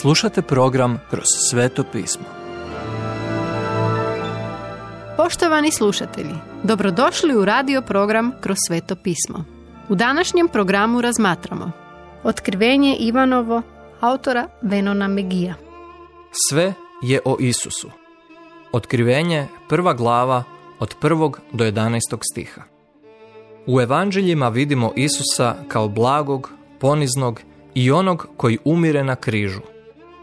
Slušate program Kroz sveto pismo. Poštovani slušatelji, dobrodošli u radio program Kroz sveto pismo. U današnjem programu razmatramo Otkrivenje Ivanovo, autora Venona Megija. Sve je o Isusu. Otkrivenje, prva glava, od prvog do 11. stiha. U evanđeljima vidimo Isusa kao blagog, poniznog i onog koji umire na križu.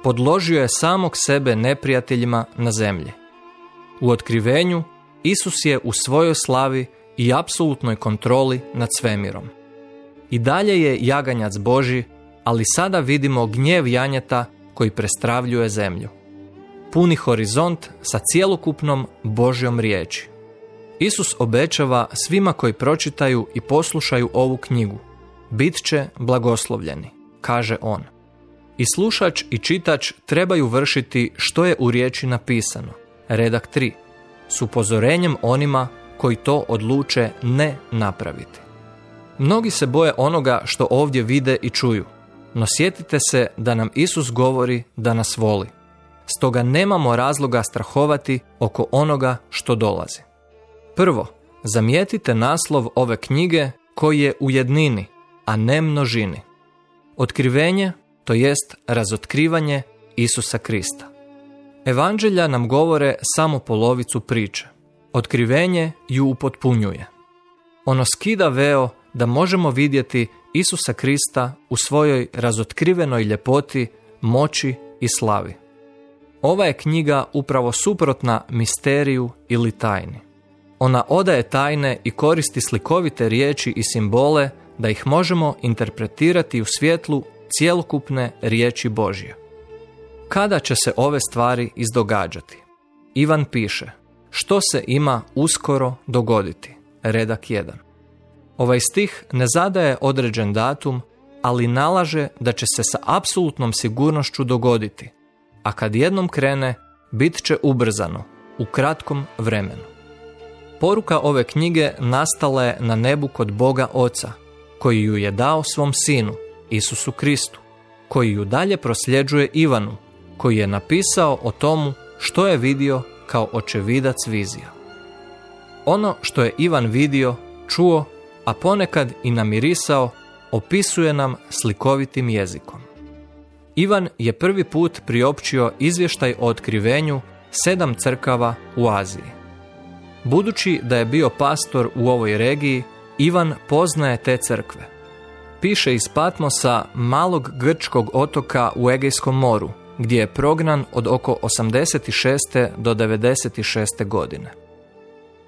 Podložio je samog sebe neprijateljima na zemlji. U otkrivenju Isus je u svojoj slavi i apsolutnoj kontroli nad svemirom. I dalje je jaganjac Boži, ali sada vidimo gnjev janjeta koji prestravljuje zemlju. Puni horizont sa cjelokupnom Božjom riječi. Isus obećava svima koji pročitaju i poslušaju ovu knjigu. Bit će blagoslovljeni, kaže on. I slušač i čitač trebaju vršiti što je u riječi napisano. Redak 3. S upozorenjem onima koji to odluče ne napraviti. Mnogi se boje onoga što ovdje vide i čuju, no sjetite se da nam Isus govori da nas voli. Stoga nemamo razloga strahovati oko onoga što dolazi. Prvo, zamijetite naslov ove knjige koji je u jednini, a ne množini. Otkrivenje, to jest razotkrivanje Isusa Krista. Evanđelja nam govore samo polovicu priče. Otkrivenje ju upotpunjuje. Ono skida veo da možemo vidjeti Isusa Krista u svojoj razotkrivenoj ljepoti, moći i slavi. Ova je knjiga upravo suprotna misteriju ili tajni. Ona odaje tajne i koristi slikovite riječi i simbole da ih možemo interpretirati u svjetlu cjelokupne riječi Božje. Kada će se ove stvari izdogađati? Ivan piše, što se ima uskoro dogoditi? Redak 1. Ovaj stih ne zadaje određen datum, ali nalaže da će se sa apsolutnom sigurnošću dogoditi, a kad jednom krene, bit će ubrzano, u kratkom vremenu. Poruka ove knjige nastala je na nebu kod Boga Oca, koji ju je dao svom sinu, Isusu Kristu, koji ju dalje prosljeđuje Ivanu, koji je napisao o tomu što je vidio kao očevidac vizija. Ono što je Ivan vidio, čuo, a ponekad i namirisao, opisuje nam slikovitim jezikom. Ivan je prvi put priopćio izvještaj o otkrivenju sedam crkava u Aziji. Budući da je bio pastor u ovoj regiji, Ivan poznaje te crkve. Piše iz Patmosa malog grčkog otoka u Egejskom moru, gdje je prognan od oko 86. do 96. godine.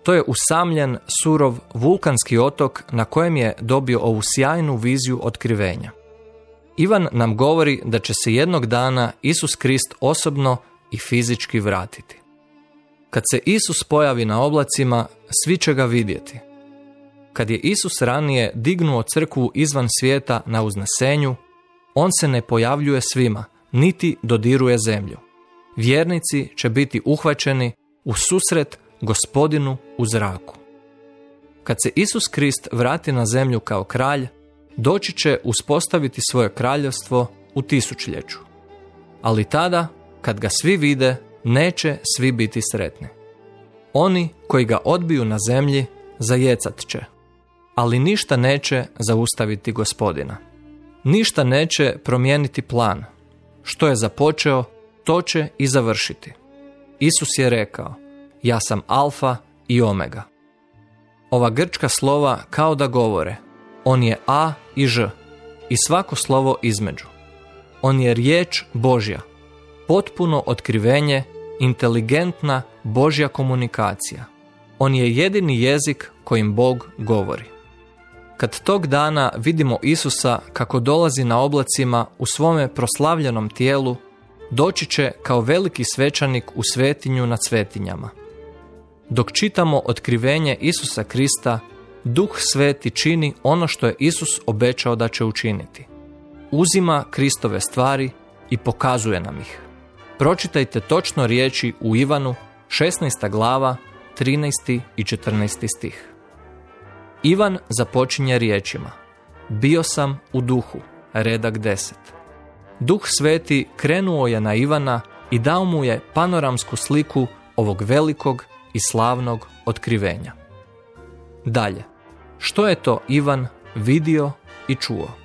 To je usamljen, surov, vulkanski otok na kojem je dobio ovu sjajnu viziju otkrivenja. Ivan nam govori da će se jednog dana Isus Krist osobno i fizički vratiti. Kad se Isus pojavi na oblacima, svi će ga vidjeti. Kad je Isus ranije dignuo crkvu izvan svijeta na uznesenju, on se ne pojavljuje svima, niti dodiruje zemlju. Vjernici će biti uhvaćeni u susret gospodinu u zraku. Kad se Isus Krist vrati na zemlju kao kralj, doći će uspostaviti svoje kraljevstvo u tisućljeću. Ali tada, kad ga svi vide, neće svi biti sretni. Oni koji ga odbiju na zemlji zajecat će, ali ništa neće zaustaviti gospodina. Ništa neće promijeniti plan. Što je započeo, to će i završiti. Isus je rekao, ja sam alfa i omega. Ova grčka slova kao da govore, on je A i Ž i svako slovo između. On je riječ Božja, potpuno otkrivenje inteligentna Božja komunikacija. On je jedini jezik kojim Bog govori. Kad tog dana vidimo Isusa kako dolazi na oblacima u svome proslavljenom tijelu, doći će kao veliki svećanik u svetinju nad svetinjama. Dok čitamo otkrivenje Isusa Krista, Duh Sveti čini ono što je Isus obećao da će učiniti. Uzima Kristove stvari i pokazuje nam ih. Pročitajte točno riječi u Ivanu, 16. glava, 13. i 14. stih. Ivan započinje riječima. Bio sam u duhu, redak 10. Duh Sveti krenuo je na Ivana i dao mu je panoramsku sliku ovog velikog i slavnog otkrivenja. Dalje, što je to Ivan vidio i čuo?